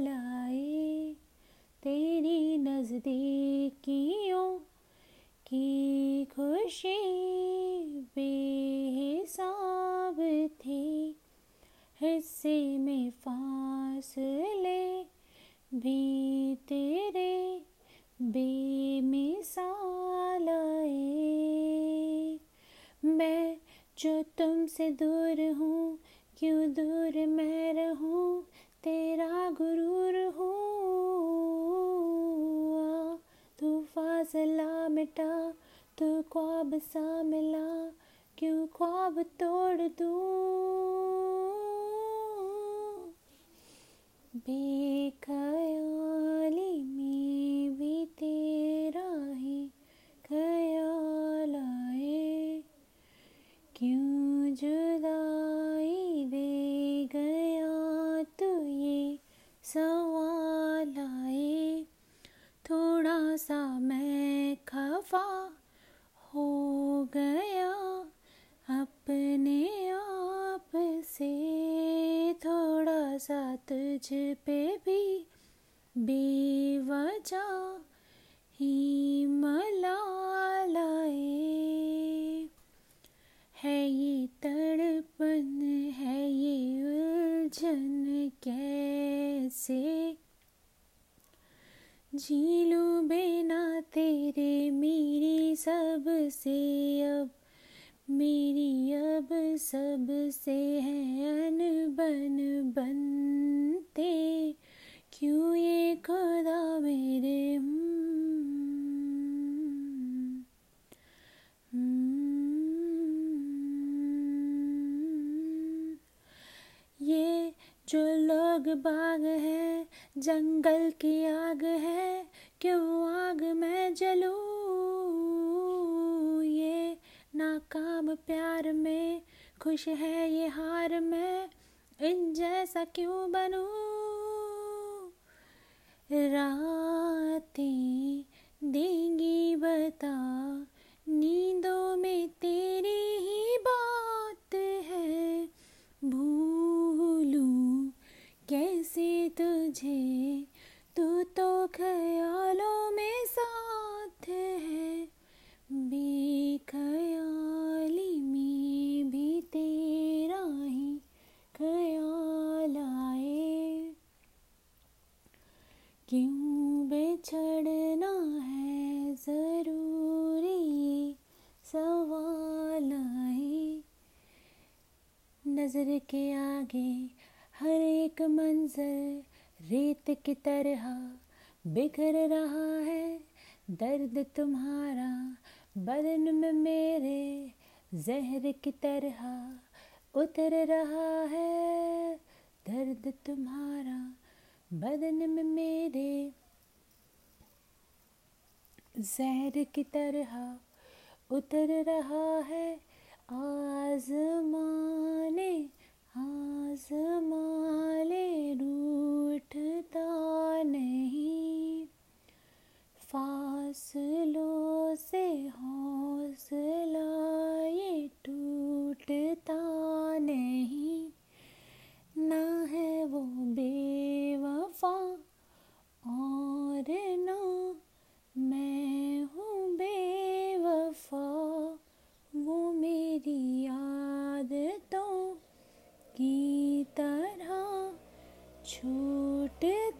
लाए तेरी नज़दीकियों की खुशी बेहिसाब थी। हिस्से में फासले भी तेरे बेमिसाल आए। मैं जो तुमसे दूर हूँ, क्यों दूर मैं रहूँ तेरा गुरूर हुआ, तू फासला मिटा, तू ख्वाब सा मिला, क्यों ख्वाब तोड़ दूँ? बेखयाली गया अपने आप से। थोड़ा सा तुझ पे भी बेवजह ही मलाए है ये तड़पन, है ये उलझन, कैसे जी लूँ बिना तेरे, मेरी सबसे अब, मेरी अब सबसे है अनबन बनते। क्यों ये खुदा मेरे? ये जो लोग बाग है जंगल की आग है, क्यों आग में जलूं? ये नाकाम प्यार में खुश है ये हार में, इन जैसा क्यों बनूं? रातें देंगी तुझे, तू तो ख्यालों में साथ है बेखया क्यों बिछड़ना है ज़रूरी सवाल आए? नज़र के आगे हर एक मंजर रेत की तरह बिखर रहा है, दर्द तुम्हारा बदन में मेरे जहर की तरह उतर रहा है, दर्द तुम्हारा बदन में मेरे जहर की तरह उतर रहा है, आजमाने फासलों से हौसला ये टूटता नहीं। ना है वो बेवफा और ना मैं हूँ बेवफा। वो मेरी आदतों की तरह छूटता